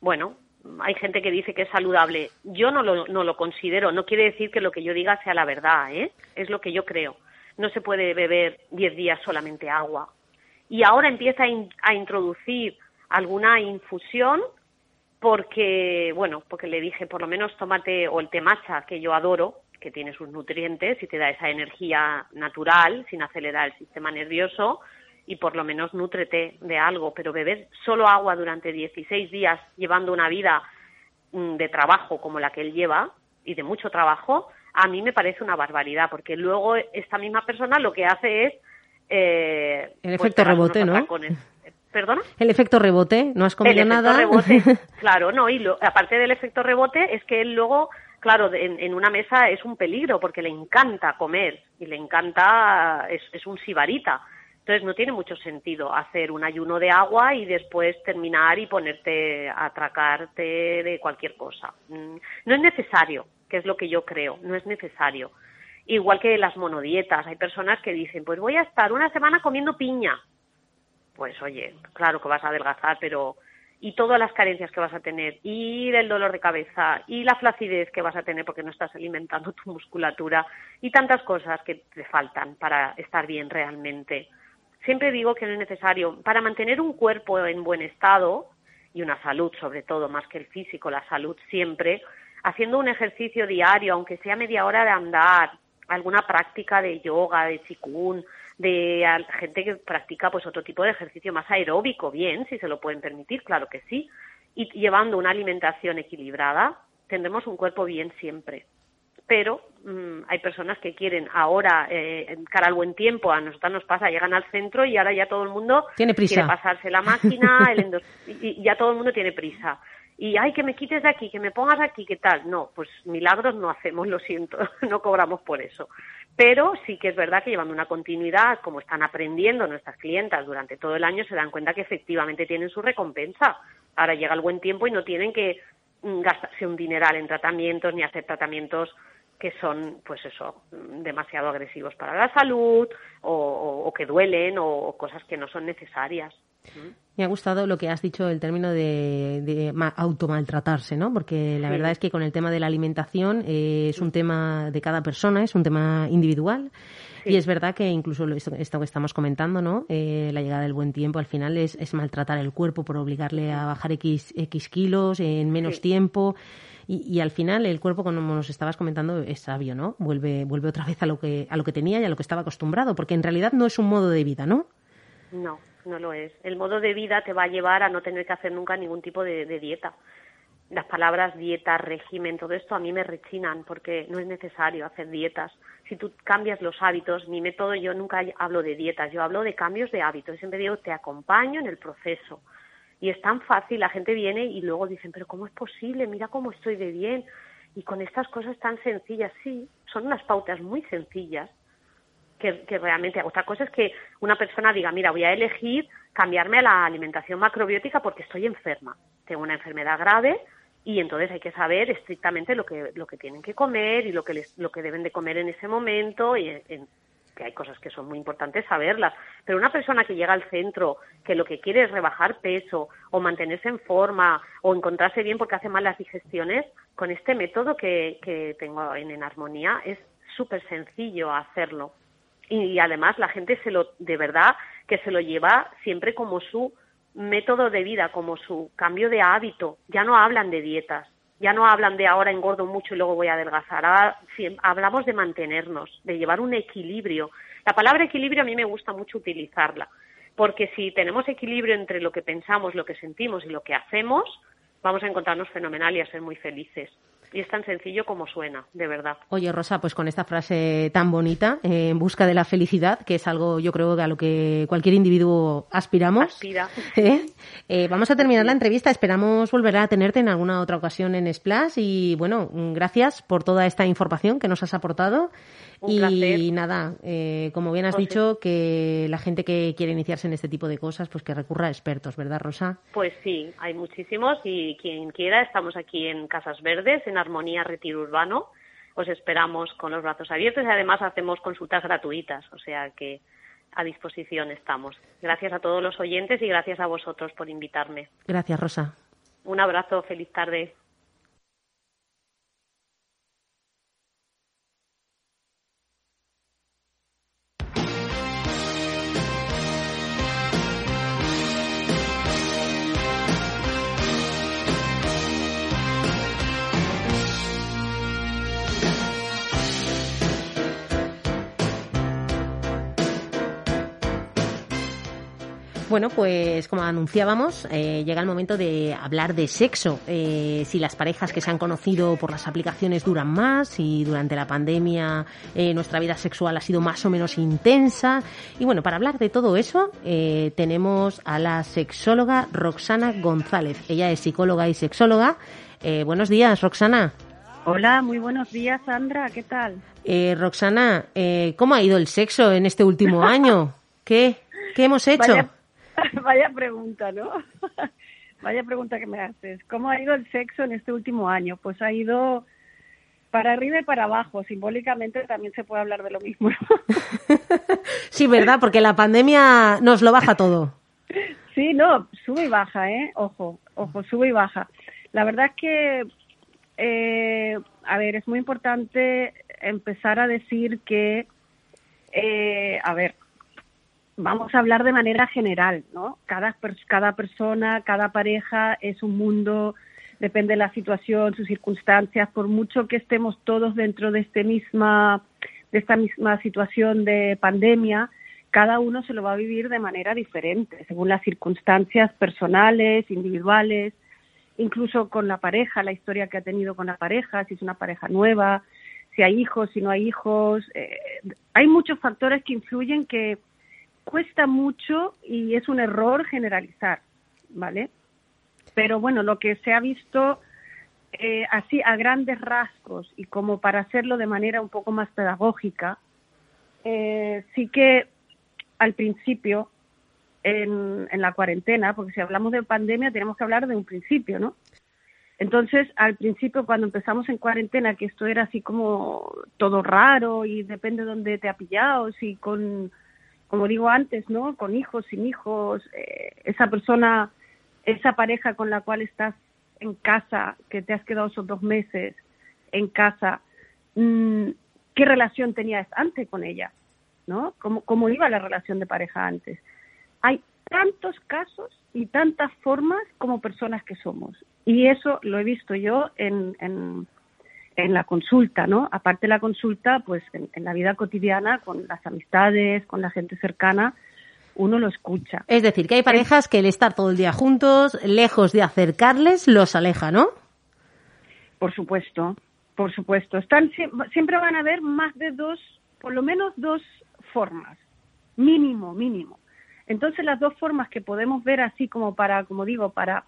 bueno, hay gente que dice que es saludable. Yo no lo, no lo considero. No quiere decir que lo que yo diga sea la verdad, ¿eh? Es lo que yo creo. No se puede beber 10 días solamente agua. Y ahora empieza a, introducir alguna infusión porque, bueno, porque le dije, por lo menos tómate o el té matcha, que yo adoro, que tiene sus nutrientes y te da esa energía natural sin acelerar el sistema nervioso, y por lo menos nútrete de algo, pero beber solo agua durante 16 días llevando una vida mm, de trabajo como la que él lleva y de mucho trabajo, a mí me parece una barbaridad, porque luego esta misma persona lo que hace es... Eh, el pues, efecto rebote, ¿no? ¿Perdona? El efecto rebote, no has comido el nada. Rebote, claro, no, y aparte del efecto rebote es que él luego, claro, en, una mesa es un peligro porque le encanta comer y le encanta, es, es un sibarita. Entonces no tiene mucho sentido hacer un ayuno de agua y después terminar y ponerte a atracarte de cualquier cosa. Mm, no es necesario, que es lo que yo creo, no es necesario. Igual que las monodietas, hay personas que dicen, pues voy a estar una semana comiendo piña. Pues oye, claro que vas a adelgazar, pero y todas las carencias que vas a tener, y el dolor de cabeza, y la flacidez que vas a tener porque no estás alimentando tu musculatura, y tantas cosas que te faltan para estar bien realmente siempre digo que no es necesario. Para mantener un cuerpo en buen estado y una salud, sobre todo, más que el físico, la salud siempre, haciendo un ejercicio diario, aunque sea media hora de andar, alguna práctica de yoga, de chikun, de gente que practica pues otro tipo de ejercicio más aeróbico, bien, si se lo pueden permitir, claro que sí, y llevando una alimentación equilibrada, tendremos un cuerpo bien siempre pero mm, hay personas que quieren ahora, eh, cara al buen tiempo, a nosotros nos pasa, llegan al centro y ahora ya todo el mundo tiene prisa. quiere pasarse la máquina, el y, ya todo el mundo tiene prisa. Y, ay, que me quites de aquí, que me pongas aquí, ¿qué tal? No, pues milagros no hacemos, lo siento, no cobramos por eso. Pero sí que es verdad que llevando una continuidad, como están aprendiendo nuestras clientas durante todo el año, se dan cuenta que efectivamente tienen su recompensa. Ahora llega el buen tiempo y no tienen que mm, gastarse un dineral en tratamientos ni hacer tratamientos que son, pues eso, demasiado agresivos para la salud o, que duelen o cosas que no son necesarias. Me ha gustado lo que has dicho, el término de, de automaltratarse, ¿no? Porque la verdad es que con el tema de la alimentación eh, es un tema de cada persona, es un tema individual. Y es verdad que incluso esto, que estamos comentando, ¿no? Eh, la llegada del buen tiempo al final es, es, maltratar el cuerpo por obligarle a bajar X, X kilos en menos tiempo. Y, al final el cuerpo, como nos estabas comentando, es sabio, ¿no? Vuelve, vuelve otra vez a lo que, a lo que tenía y a lo que estaba acostumbrado, porque en realidad no es un modo de vida, ¿no? No, no lo es. El modo de vida te va a llevar a no tener que hacer nunca ningún tipo de, dieta. Las palabras dieta, régimen, todo esto a mí me rechinan porque no es necesario hacer dietas. Si tú cambias los hábitos, mi método yo nunca hablo de dietas, yo hablo de cambios de hábitos. Siempre digo, te acompaño en el proceso y es tan fácil, la gente viene y luego dicen, pero ¿cómo es posible? Mira cómo estoy de bien. Y con estas cosas tan sencillas, sí, son unas pautas muy sencillas que, que realmente, otra cosa es que una persona diga, mira, voy a elegir cambiarme a la alimentación macrobiótica porque estoy enferma, tengo una enfermedad grave y entonces hay que saber estrictamente lo que, lo que tienen que comer y lo que, les, lo que deben de comer en ese momento y en, que hay cosas que son muy importantes saberlas, pero una persona que llega al centro, que lo que quiere es rebajar peso o mantenerse en forma o encontrarse bien porque hace mal las digestiones, con este método que, que tengo en, Armonía es súper sencillo hacerlo. Y, además la gente se lo, de verdad, que se lo lleva siempre como su método de vida, como su cambio de hábito. Ya no hablan de dietas, ya no hablan de ahora engordo mucho y luego voy a adelgazar. Ahora hablamos de mantenernos, de llevar un equilibrio. La palabra equilibrio a mí me gusta mucho utilizarla, porque si tenemos equilibrio entre lo que pensamos, lo que sentimos y lo que hacemos, vamos a encontrarnos fenomenal y a ser muy felices. Y es tan sencillo como suena, de verdad. Oye, Rosa, pues con esta frase tan bonita, eh, en busca de la felicidad, que es algo yo creo a lo que cualquier individuo aspiramos. Aspira. ¿eh? Eh, vamos a terminar la entrevista. Esperamos volver a tenerte en alguna otra ocasión en Splash. Y bueno, gracias por toda esta información que nos has aportado. Y nada, como bien has dicho, que la gente que quiere iniciarse en este tipo de cosas, pues que recurra a expertos, ¿verdad, Rosa? Pues sí, hay muchísimos y quien quiera, estamos aquí en Casas Verdes, en Armonía Retiro Urbano. Os esperamos con los brazos abiertos y además hacemos consultas gratuitas, o sea que a disposición estamos. Gracias a todos los oyentes y gracias a vosotros por invitarme. Gracias, Rosa. Un abrazo, feliz tarde. Bueno, pues como anunciábamos, eh, llega el momento de hablar de sexo. Eh, si las parejas que se han conocido por las aplicaciones duran más, si durante la pandemia eh, nuestra vida sexual ha sido más o menos intensa. Y bueno, para hablar de todo eso, tenemos a la sexóloga Roxana González. Ella es psicóloga y sexóloga. buenos días, Roxana. Hola, muy buenos días, Sandra. ¿Qué tal? Roxana, ¿cómo ha ido el sexo en este último año? ¿Qué? ¿Qué hemos hecho? Vaya pregunta, ¿no? Vaya pregunta que me haces. ¿Cómo ha ido el sexo en este último año? Pues ha ido para arriba y para abajo. Simbólicamente también se puede hablar de lo mismo. sí, ¿verdad? Porque la pandemia nos lo baja todo. Sí, no, sube y baja, ¿eh? Ojo, ojo, sube y baja. La verdad es que, eh, a ver, es muy importante empezar a decir que, eh, a ver, vamos a hablar de manera general, ¿no? Cada, cada persona, cada pareja es un mundo, depende de la situación, sus circunstancias, por mucho que estemos todos dentro de, este misma, de esta misma situación de pandemia, cada uno se lo va a vivir de manera diferente, según las circunstancias personales, individuales, incluso con la pareja, la historia que ha tenido con la pareja, si es una pareja nueva, si hay hijos, si no hay hijos. Eh, hay muchos factores que influyen que cuesta mucho y es un error generalizar, ¿vale? Pero bueno, lo que se ha visto eh, así a grandes rasgos y como para hacerlo de manera un poco más pedagógica, eh, sí que al principio, en, en la cuarentena, porque si hablamos de pandemia tenemos que hablar de un principio, ¿no? Entonces, al principio, cuando empezamos en cuarentena, que esto era así como todo raro y depende de dónde te ha pillado, si con como digo antes, ¿no? Con hijos, sin hijos, eh, esa persona, esa pareja con la cual estás en casa, que te has quedado esos dos meses en casa, mm, ¿qué relación tenías antes con ella? ¿No? ¿Cómo, ¿Cómo iba la relación de pareja antes? Hay tantos casos y tantas formas como personas que somos. Y eso lo he visto yo en, en en la consulta, ¿no? Aparte de la consulta, pues en, la vida cotidiana, con las amistades, con la gente cercana, uno lo escucha. Es decir, que hay parejas que el estar todo el día juntos, lejos de acercarles, los aleja, ¿no? Por supuesto, por supuesto. Están, siempre van a haber más de dos, por lo menos dos formas, mínimo, mínimo. Entonces las dos formas que podemos ver así como para, como digo, para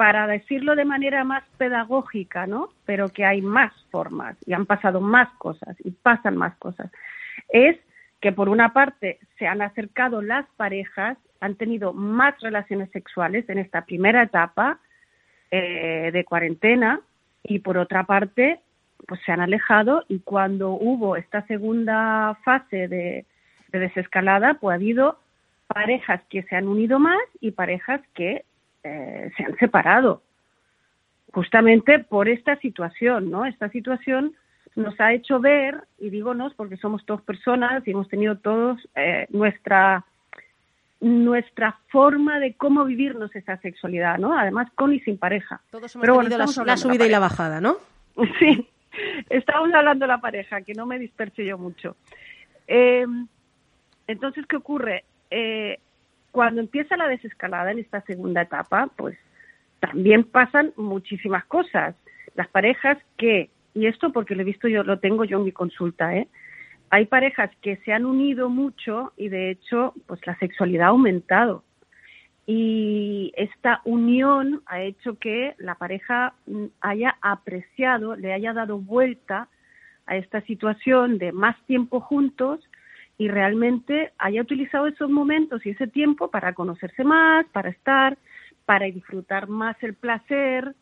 para decirlo de manera más pedagógica, ¿no? Pero que hay más formas y han pasado más cosas y pasan más cosas. Es que por una parte se han acercado las parejas, han tenido más relaciones sexuales en esta primera etapa eh, de cuarentena y por otra parte pues se han alejado y cuando hubo esta segunda fase de, de desescalada pues ha habido parejas que se han unido más y parejas que eh, se han separado justamente por esta situación, ¿no? Esta situación nos ha hecho ver, y digo nos porque somos todos personas y hemos tenido todos eh, nuestra nuestra forma de cómo vivirnos esa sexualidad, ¿no? Además, con y sin pareja. Todos hemos tenido la, subida y la bajada, ¿no? Sí, estamos hablando de la pareja, que no me disperse yo mucho. Eh, entonces, ¿qué ocurre? Eh, cuando empieza la desescalada en esta segunda etapa, pues también pasan muchísimas cosas. las parejas que, y esto porque lo he visto yo, lo tengo yo en mi consulta, ¿eh? Hay parejas que se han unido mucho y de hecho, pues la sexualidad ha aumentado. Y esta unión ha hecho que la pareja mm, haya apreciado, le haya dado vuelta a esta situación de más tiempo juntos y realmente haya utilizado esos momentos y ese tiempo para conocerse más, para estar, para disfrutar más el placer,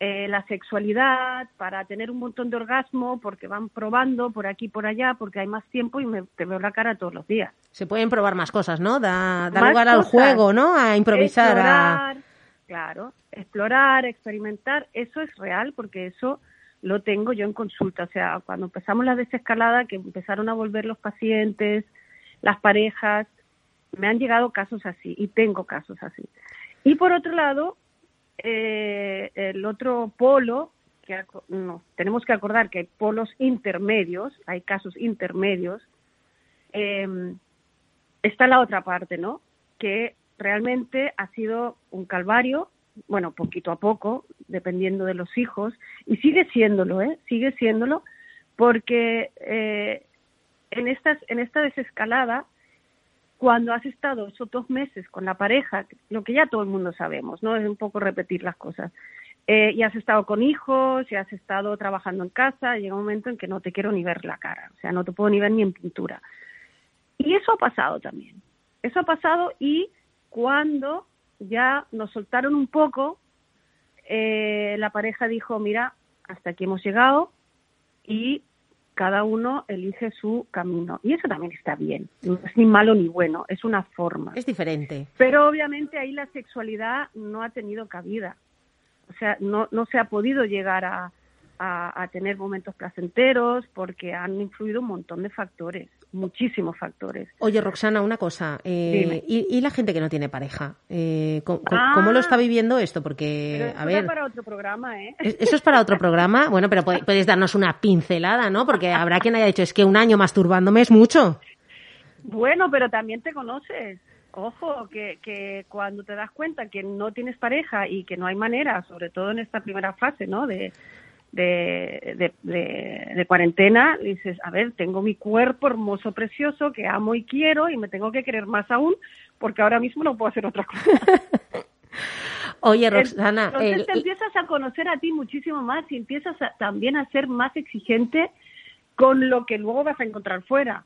eh, la sexualidad, para tener un montón de orgasmo, porque van probando por aquí y por allá, porque hay más tiempo y me, te veo la cara todos los días. Se pueden probar más cosas, ¿no? Da, lugar al juego, ¿no? A improvisar. Explorar, claro, explorar, experimentar, eso es real, porque eso lo tengo yo en consulta. O sea, cuando empezamos la desescalada, que empezaron a volver los pacientes, las parejas, me han llegado casos así y tengo casos así. Y por otro lado, eh, el otro polo, que no, tenemos que acordar que hay polos intermedios, hay casos intermedios, eh, está la otra parte, ¿no? Que realmente ha sido un calvario, bueno, poquito a poco, dependiendo de los hijos, y sigue siéndolo, ¿eh? Sigue siéndolo, porque eh, en, estas, en esta desescalada cuando has estado esos dos meses con la pareja, lo que ya todo el mundo sabemos, ¿no? Es un poco repetir las cosas. Eh, y has estado con hijos, y has estado trabajando en casa, llega un momento en que no te quiero ni ver la cara, o sea, no te puedo ni ver ni en pintura. Y eso ha pasado también. Eso ha pasado y cuando ya nos soltaron un poco, eh, la pareja dijo, mira, hasta aquí hemos llegado y cada uno elige su camino. Y eso también está bien, no es ni malo ni bueno, es una forma. Es diferente. Pero obviamente ahí la sexualidad no ha tenido cabida. O sea, no, no se ha podido llegar a, a, tener momentos placenteros porque han influido un montón de factores, muchísimos factores. Oye, Roxana, una cosa. Eh, y, la gente que no tiene pareja? Eh, ¿cómo, lo está ah. viviendo esto? Porque, a ver. Eso es para otro programa, ¿eh? Eso es para otro programa. Bueno, pero puedes darnos una pincelada, ¿no? Porque habrá quien haya dicho, es que un año masturbándome es mucho. Bueno, pero también te conoces. Ojo, que, que cuando te das cuenta que no tienes pareja y que no hay manera, sobre todo en esta primera fase, ¿no? De, de, de, cuarentena, dices, a ver, tengo mi cuerpo hermoso, precioso, que amo y quiero, y me tengo que querer más aún, porque ahora mismo no puedo hacer otra cosa. Oye, Roxana. Entonces te empiezas a conocer a ti muchísimo más y empiezas también a ser más exigente con lo que luego vas a encontrar fuera.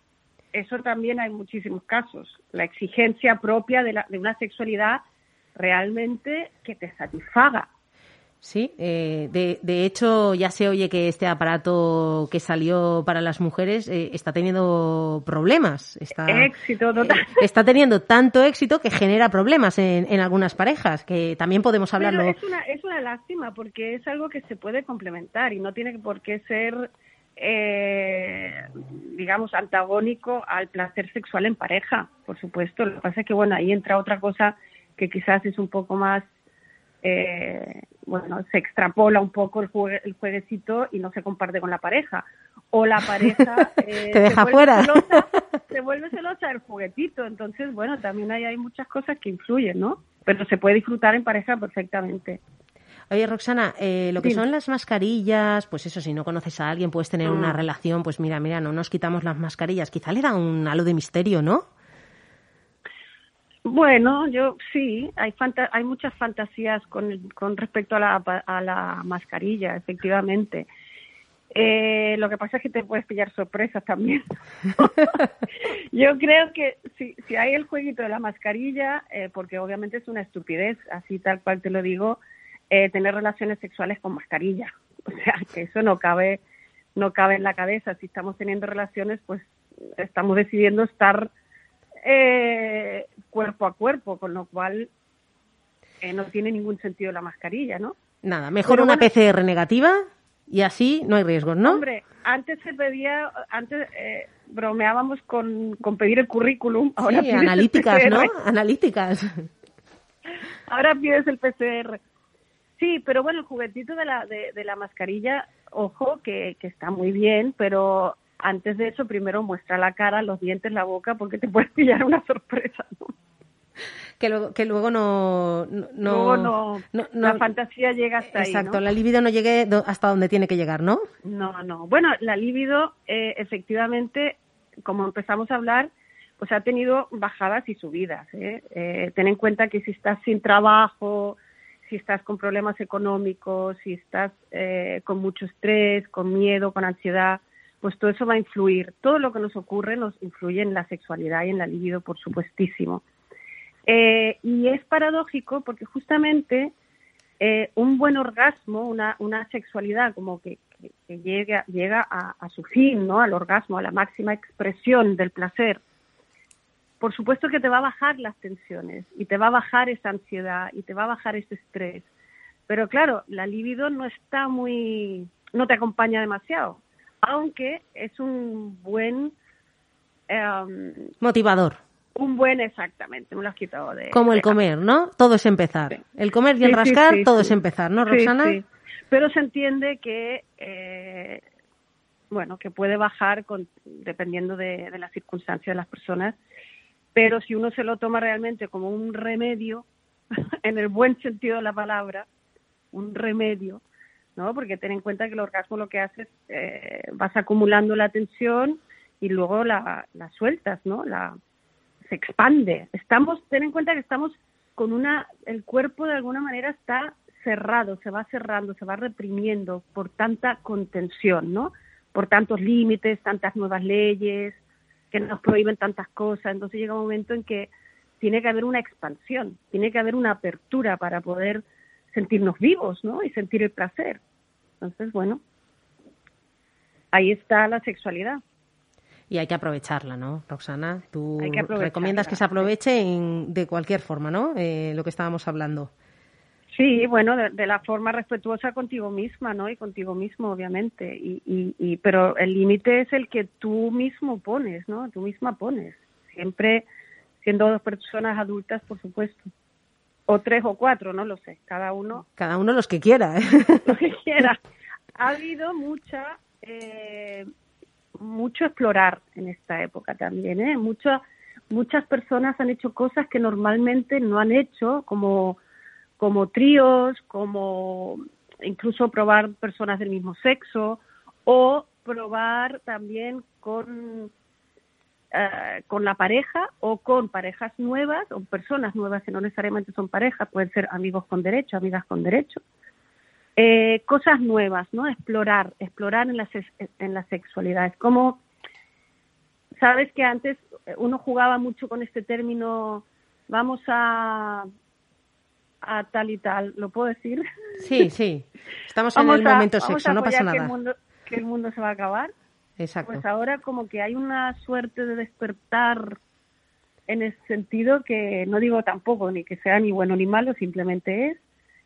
Eso también hay muchísimos casos. La exigencia propia de, la, de una sexualidad realmente que te satisfaga Sí, eh, de, de, hecho ya se oye que este aparato que salió para las mujeres eh, está teniendo problemas. Está, éxito total. Eh, está teniendo tanto éxito que genera problemas en, en algunas parejas, que también podemos hablarlo. es, una, es una lástima porque es algo que se puede complementar y no tiene por qué ser, digamos, antagónico al placer sexual en pareja, por supuesto. Lo que pasa es que, bueno, ahí entra otra cosa que quizás es un poco más eh, bueno, se extrapola un poco el, el jueguecito y no se comparte con la pareja. O la pareja eh, te deja fuera. se vuelve celosa del juguetito. Entonces, bueno, también hay, hay muchas cosas que influyen, ¿no? Pero se puede disfrutar en pareja perfectamente. Oye, Roxana, eh, lo que son las mascarillas, pues eso, si no conoces a alguien, puedes tener una mm. relación, pues mira, mira, no nos quitamos las mascarillas. Quizá le da un halo de misterio, ¿no? Bueno, yo sí, hay, hay muchas fantasías con, con respecto a la, a la mascarilla, efectivamente. Eh, lo que pasa es que te puedes pillar sorpresas también. yo creo que si, si hay el jueguito de la mascarilla, eh, porque obviamente es una estupidez, así tal cual te lo digo, eh, tener relaciones sexuales con mascarilla. O sea, que eso no cabe, no cabe en la cabeza. Si estamos teniendo relaciones, pues estamos decidiendo estar eh, cuerpo a cuerpo, con lo cual eh, no tiene ningún sentido la mascarilla, ¿no? Nada, mejor una PCR negativa y así no hay riesgos, ¿no? Hombre, antes se pedía, antes eh, bromeábamos con, con, pedir el currículum. Ahora sí, analíticas, ¿no? Analíticas. Ahora pides el PCR. Sí, pero bueno, el juguetito de la, de, de la mascarilla, ojo, que, que está muy bien, pero antes de eso primero muestra la cara, los dientes, la boca, porque te puedes pillar una sorpresa. que luego, que luego no, no, luego no, la fantasía llega hasta ahí. Exacto, la libido no llegue hasta donde tiene que llegar, ¿no? No, no. Bueno, la libido, eh, efectivamente, como empezamos a hablar, pues ha tenido bajadas y subidas. ¿eh? Eh, ten en cuenta que si estás sin trabajo, si estás con problemas económicos, si estás eh, con mucho estrés, con miedo, con ansiedad, pues todo eso va a influir. Todo lo que nos ocurre nos influye en la sexualidad y en la libido, por supuestísimo. Eh, y es paradójico porque justamente eh, un buen orgasmo, una, una sexualidad como que, llega, llega a, a, su fin, ¿no? Al orgasmo, a la máxima expresión del placer. Por supuesto que te va a bajar las tensiones y te va a bajar esa ansiedad y te va a bajar ese estrés. Pero claro, la libido no está muy, no te acompaña demasiado aunque es un buen... Em, Motivador. Un buen, exactamente, has quitado de... Como el comer, ¿no? Todo es empezar. El comer y el rascar, todo es empezar, ¿no, Roxana? Sí, Pero se entiende que, eh, bueno, que puede bajar con, dependiendo de, de las circunstancias de las personas, pero si uno se lo toma realmente como un remedio, en el buen sentido de la palabra, un remedio, ¿no? Porque ten en cuenta que el orgasmo lo que hace es eh, vas acumulando la tensión y luego la, la sueltas, ¿no? La, se expande. Estamos, ten en cuenta que estamos con una, el cuerpo de alguna manera está cerrado, se va cerrando, se va reprimiendo por tanta contención, ¿no? Por tantos límites, tantas nuevas leyes que nos prohíben tantas cosas. Entonces llega un momento en que tiene que haber una expansión, tiene que haber una apertura para poder sentirnos vivos, ¿no? Y sentir el placer. Entonces, bueno, ahí está la sexualidad. Y hay que aprovecharla, ¿no, Roxana? Tú recomiendas que se aproveche en, de cualquier forma, ¿no? Eh, lo que estábamos hablando. Sí, bueno, de, la forma respetuosa contigo misma, ¿no? Y contigo mismo, obviamente. Y, y, y pero el límite es el que tú mismo pones, ¿no? Tú misma pones. Siempre siendo dos personas adultas, por supuesto o tres o cuatro, no lo sé, cada uno. Cada uno los que quiera. ¿eh? Los que quiera. Ha habido mucha, eh, mucho explorar en esta época también, ¿eh? Muchas, muchas personas han hecho cosas que normalmente no han hecho, como, como tríos, como incluso probar personas del mismo sexo, o probar también con eh, con la pareja o con parejas nuevas o personas nuevas que no necesariamente son parejas, pueden ser amigos con derecho, amigas con derecho. Eh, cosas nuevas, ¿no? Explorar, explorar en la, en la sexualidad. Es como, sabes que antes uno jugaba mucho con este término, vamos a, a tal y tal, ¿lo puedo decir? Sí, sí. Estamos en el momento sexo, no pasa nada. Que el, mundo, que el mundo se va a acabar Exacto. Pues ahora como que hay una suerte de despertar en ese sentido que no digo tampoco ni que sea ni bueno ni malo, simplemente es.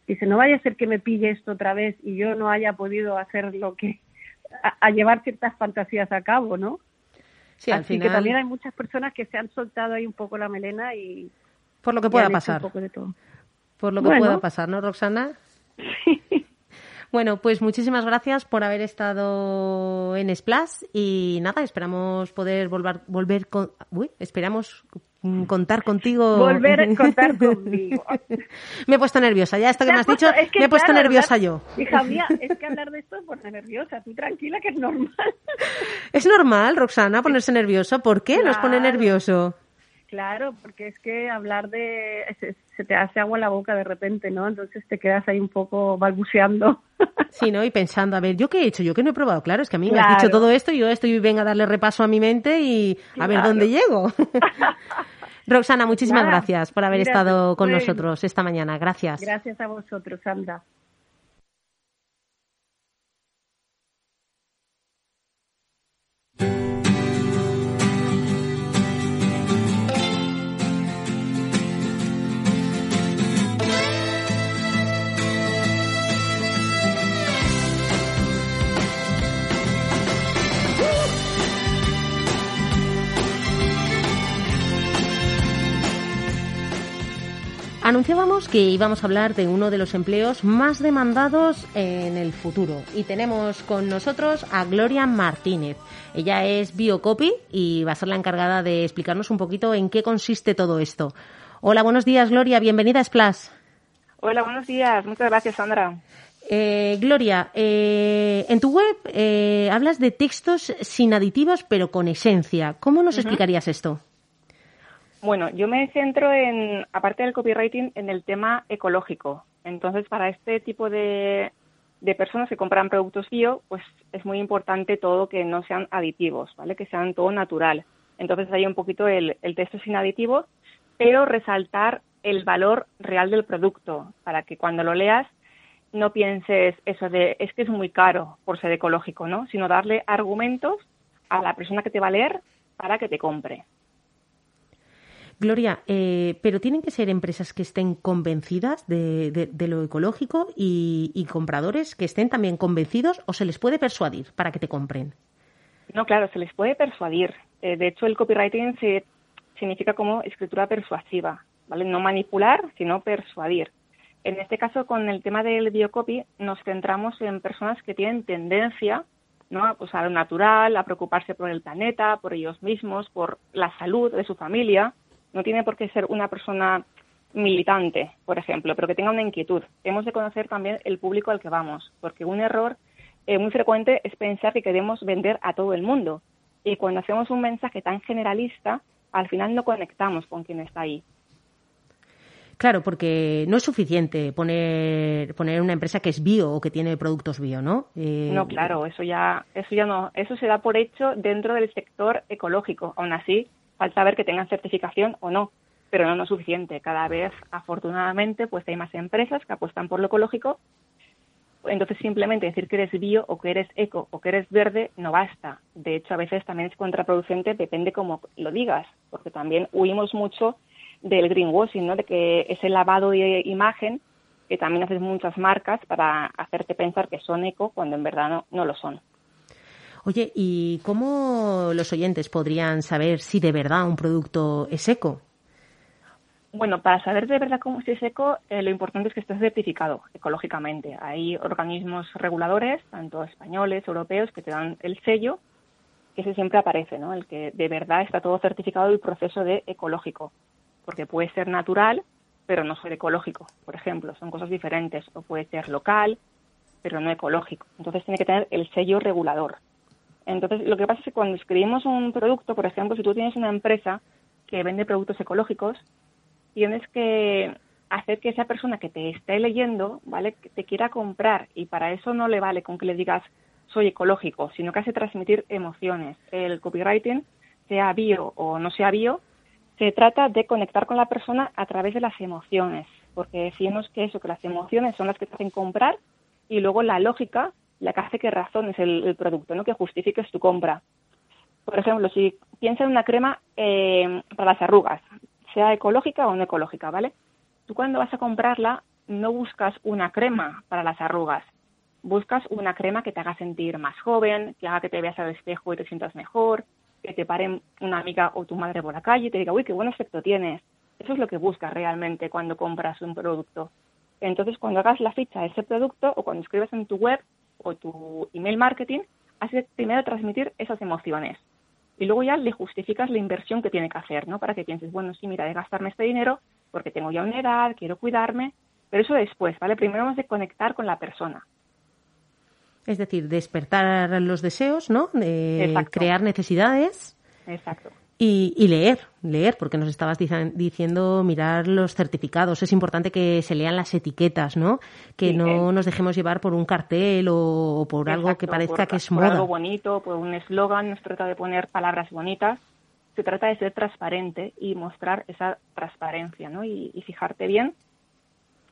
Dice, no vaya a ser que me pille esto otra vez y yo no haya podido hacer lo que, a, llevar ciertas fantasías a cabo, ¿no? Sí, al Así que también hay muchas personas que se han soltado ahí un poco la melena y... Por lo que pueda pasar. Por lo que pueda pasar, ¿no, Roxana? Sí. Bueno, pues muchísimas gracias por haber estado en Splash y nada, esperamos poder volver, volver con, uy, esperamos contar contigo. Volver a contar conmigo. me he puesto nerviosa, ya esto que me has dicho, me he puesto nerviosa yo. Hija mía, es que hablar de esto es poner nerviosa, tú tranquila que es normal. es normal, Roxana, ponerse nervioso, ¿por qué nos pone nervioso? Claro, porque es que hablar de... Se, te hace agua la boca de repente, ¿no? Entonces te quedas ahí un poco balbuceando. Sí, ¿no? Y pensando, a ver, ¿yo qué he hecho? ¿Yo qué no he probado? Claro, es que a mí me has dicho todo esto y yo estoy, venga a darle repaso a mi mente y a ver dónde llego. Roxana, muchísimas gracias por haber estado con nosotros esta mañana. Gracias. Gracias a vosotros, Sandra. Anunciábamos que íbamos a hablar de uno de los empleos más demandados en el futuro y tenemos con nosotros a Gloria Martínez. Ella es Biocopy y va a ser la encargada de explicarnos un poquito en qué consiste todo esto. Hola, buenos días, Gloria. Bienvenida a Splash. Hola, buenos días. Muchas gracias, Sandra. Eh, Gloria, eh, en tu web eh, hablas de textos sin aditivos pero con esencia. ¿Cómo nos explicarías esto? Bueno, yo me centro en, aparte del copywriting, en el tema ecológico. Entonces, para este tipo de, personas que compran productos bio, pues es muy importante todo que no sean aditivos, ¿vale? Que sean todo natural. Entonces, hay un poquito el, el texto sin aditivos, pero resaltar el valor real del producto para que cuando lo leas no pienses eso de es que es muy caro por ser ecológico, ¿no? Sino darle argumentos a la persona que te va a leer para que te compre. Gloria, eh, pero tienen que ser empresas que estén convencidas de, lo ecológico y, compradores que estén también convencidos o se les puede persuadir para que te compren. No, claro, se les puede persuadir. Eh, de hecho, el copywriting se, significa como escritura persuasiva, ¿vale? No manipular, sino persuadir. En este caso, con el tema del biocopy, nos centramos en personas que tienen tendencia ¿no? pues a lo natural, a preocuparse por el planeta, por ellos mismos, por la salud de su familia. No tiene por qué ser una persona militante, por ejemplo, pero que tenga una inquietud. Hemos de conocer también el público al que vamos, porque un error eh, muy frecuente es pensar que queremos vender a todo el mundo. Y cuando hacemos un mensaje tan generalista, al final no conectamos con quien está ahí. Claro, porque no es suficiente poner, poner una empresa que es bio o que tiene productos bio, ¿no? Eh, no, claro, eso ya, eso ya no, eso se da por hecho dentro del sector ecológico. Aún así, falta ver que tengan certificación o no, pero no, no es suficiente. Cada vez, afortunadamente, pues hay más empresas que apuestan por lo ecológico. Entonces, simplemente decir que eres bio o que eres eco o que eres verde no basta. De hecho, a veces también es contraproducente, depende cómo lo digas, porque también huimos mucho del greenwashing, ¿no? De que ese lavado de imagen que también hacen muchas marcas para hacerte pensar que son eco cuando en verdad no, no lo son. Oye, ¿y cómo los oyentes podrían saber si de verdad un producto es eco? Bueno, para saber de verdad cómo es eco, eh, lo importante es que esté certificado ecológicamente. Hay organismos reguladores, tanto españoles, europeos, que te dan el sello, que ese siempre aparece, ¿no? El que de verdad está todo certificado el proceso de ecológico porque puede ser natural, pero no ser ecológico, por ejemplo, son cosas diferentes, o puede ser local, pero no ecológico. Entonces tiene que tener el sello regulador. Entonces, lo que pasa es que cuando escribimos un producto, por ejemplo, si tú tienes una empresa que vende productos ecológicos, tienes que hacer que esa persona que te esté leyendo, ¿vale? Que te quiera comprar y para eso no le vale con que le digas soy ecológico, sino que hace transmitir emociones. El copywriting, sea bio o no sea bio, se trata de conectar con la persona a través de las emociones, porque decimos que eso, que las emociones son las que te hacen comprar y luego la lógica la que hace que razones el, producto, ¿no? que justifiques tu compra. Por ejemplo, si piensas en una crema eh, para las arrugas, sea ecológica o no ecológica, ¿vale? Tú cuando vas a comprarla no buscas una crema para las arrugas, buscas una crema que te haga sentir más joven, que haga que te veas al espejo y te sientas mejor, que te pare una amiga o tu madre por la calle y te diga, uy, qué buen aspecto tienes. Eso es lo que buscas realmente cuando compras un producto. Entonces, cuando hagas la ficha de ese producto o cuando escribes en tu web o tu email marketing, haces primero transmitir esas emociones. Y luego ya le justificas la inversión que tiene que hacer, ¿no? Para que pienses, bueno, sí, mira, de gastarme este dinero porque tengo ya una edad, quiero cuidarme. Pero eso después, ¿vale? Primero hemos de conectar con la persona. Es decir, despertar los deseos, ¿no? De crear necesidades. Exacto. Y, leer, leer, porque nos estabas diciendo mirar los certificados. Es importante que se lean las etiquetas, ¿no? Que no nos dejemos llevar por un cartel o, por algo que parezca que es moda. Por algo bonito, por un eslogan, nos trata de poner palabras bonitas. Se trata de ser transparente y mostrar esa transparencia, ¿no? y fijarte bien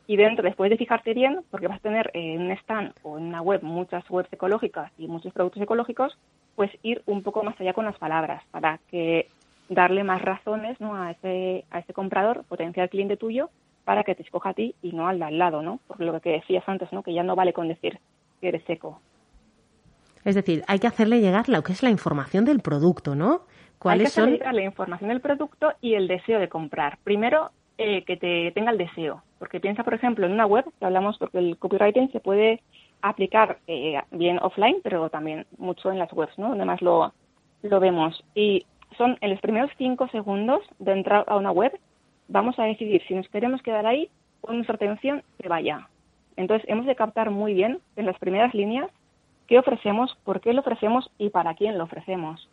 y dentro, después de fijarte bien, porque vas a tener en un stand o en una web muchas webs ecológicas y muchos productos ecológicos, pues ir un poco más allá con las palabras para que darle más razones ¿no? a, ese, a ese comprador, potencial cliente tuyo, para que te escoja a ti y no al de al lado, ¿no? Porque lo que decías antes, ¿no? Que ya no vale con decir que eres seco. Es decir, hay que hacerle llegar lo que es la información del producto, ¿no? ¿Cuáles hay que llegar la información del producto y el deseo de comprar. Primero, eh, que te tenga el deseo. Porque piensa, por ejemplo, en una web, que hablamos porque el copywriting se puede aplicar eh, bien offline, pero también mucho en las webs, ¿no? Donde más lo, lo vemos. Y son en los primeros cinco segundos de entrar a una web, vamos a decidir si nos queremos quedar ahí o nuestra atención se vaya. Entonces, hemos de captar muy bien en las primeras líneas qué ofrecemos, por qué lo ofrecemos y para quién lo ofrecemos.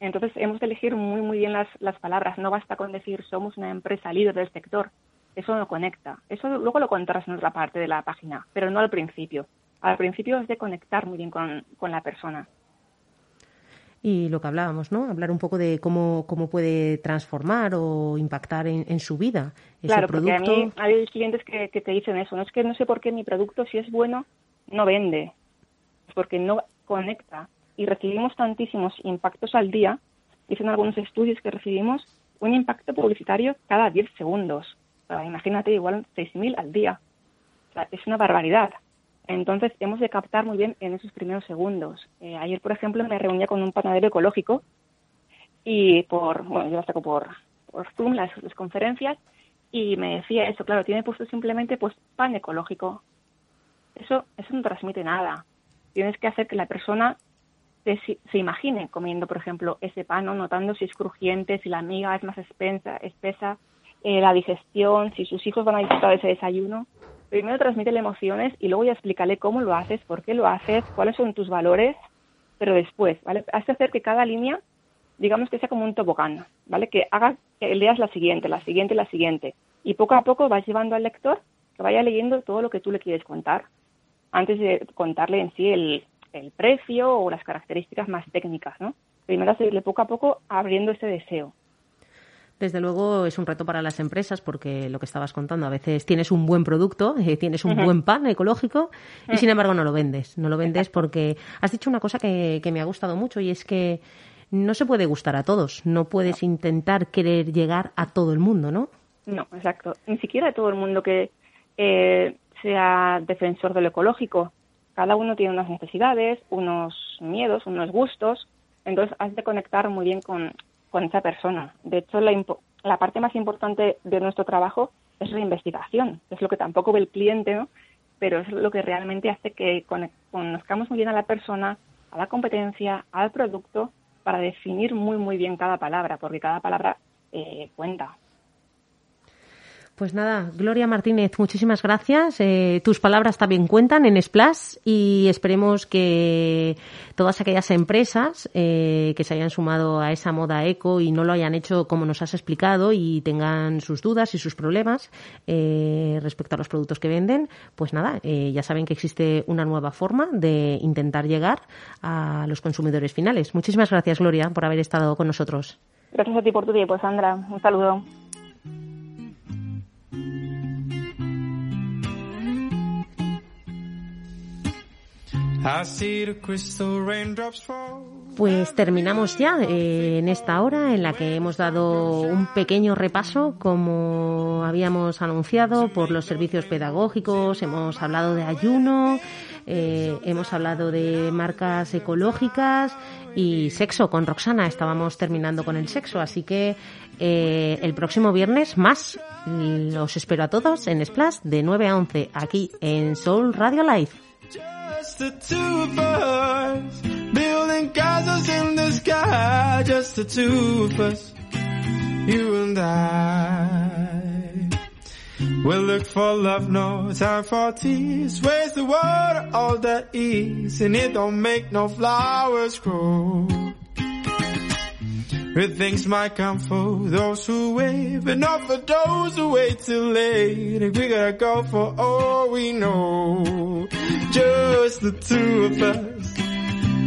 Entonces, hemos de elegir muy, muy bien las, las palabras. No basta con decir somos una empresa líder del sector. Eso no conecta. Eso luego lo contarás en otra parte de la página, pero no al principio. Al principio es de conectar muy bien con, con la persona y lo que hablábamos, ¿no? Hablar un poco de cómo, cómo puede transformar o impactar en, su vida ese claro, producto. Porque a mí hay clientes que, te dicen eso, no es que no sé por qué mi producto, si es bueno, no vende, porque no conecta. Y recibimos tantísimos impactos al día, dicen algunos estudios que recibimos un impacto publicitario cada 10 segundos. imagínate, igual 6.000 al día. es una barbaridad. Entonces, hemos de captar muy bien en esos primeros segundos. Eh, ayer, por ejemplo, me reunía con un panadero ecológico y por, bueno, yo saco por, por Zoom las, conferencias y me decía eso, claro, tiene puesto simplemente pues pan ecológico. Eso, eso no transmite nada. Tienes que hacer que la persona se, se imagine comiendo, por ejemplo, ese pan, notando si es crujiente, si la miga es más espesa, espesa eh, la digestión, si sus hijos van a disfrutar de ese desayuno primero transmite emociones y luego ya explícale cómo lo haces, por qué lo haces, cuáles son tus valores, pero después, ¿vale? Has hacer que cada línea, digamos que sea como un tobogán, ¿vale? Que haga, que leas la siguiente, la siguiente, la siguiente. Y poco a poco vas llevando al lector que vaya leyendo todo lo que tú le quieres contar, antes de contarle en sí el, el precio o las características más técnicas, ¿no? Primero seguirle poco a poco abriendo ese deseo. Desde luego es un reto para las empresas porque lo que estabas contando, a veces tienes un buen producto, eh, tienes un buen pan ecológico y sin embargo no lo vendes. No lo vendes porque has dicho una cosa que, me ha gustado mucho y es que no se puede gustar a todos. No puedes intentar querer llegar a todo el mundo, ¿no? No, exacto. Ni siquiera a todo el mundo que eh, sea defensor de lo ecológico. Cada uno tiene unas necesidades, unos miedos, unos gustos. Entonces has de conectar muy bien con, con esa persona. De hecho, la, la parte más importante de nuestro trabajo es la investigación, es lo que tampoco ve el cliente, ¿no? pero es lo que realmente hace que conozcamos muy bien a la persona, a la competencia, al producto, para definir muy, muy bien cada palabra, porque cada palabra eh, cuenta. Pues nada, Gloria Martínez, muchísimas gracias. Eh, tus palabras también cuentan en Splash y esperemos que todas aquellas empresas eh, que se hayan sumado a esa moda eco y no lo hayan hecho como nos has explicado y tengan sus dudas y sus problemas eh, respecto a los productos que venden, pues nada, ya saben que existe una nueva forma de intentar llegar a los consumidores finales. Muchísimas gracias, Gloria, por haber estado con nosotros. Gracias a ti por tu tiempo, Sandra. Un saludo. Pues terminamos ya eh, en esta hora en la que hemos dado un pequeño repaso, como habíamos anunciado, por los servicios pedagógicos, hemos hablado de ayuno, eh, hemos hablado de marcas ecológicas y sexo con Roxana. Estábamos terminando con el sexo, así que eh, el próximo viernes más. Los espero a todos en Splash de 9 a 11 aquí en Soul Radio Live. Just the two of us, building castles in the sky, just the two of us, you and I. We'll look for love, no time for tears. Waste the water, all that ease, and it don't make no flowers grow. Good things might come for those who wait, but not for those who wait too late. And we gotta go for all we know. Just the two of us.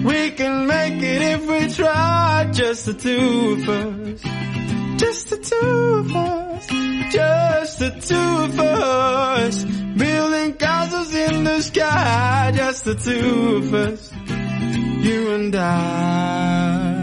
We can make it if we try. Just the two of us. Just the two of us. Just the two of us. Building castles in the sky. Just the two of us. You and I.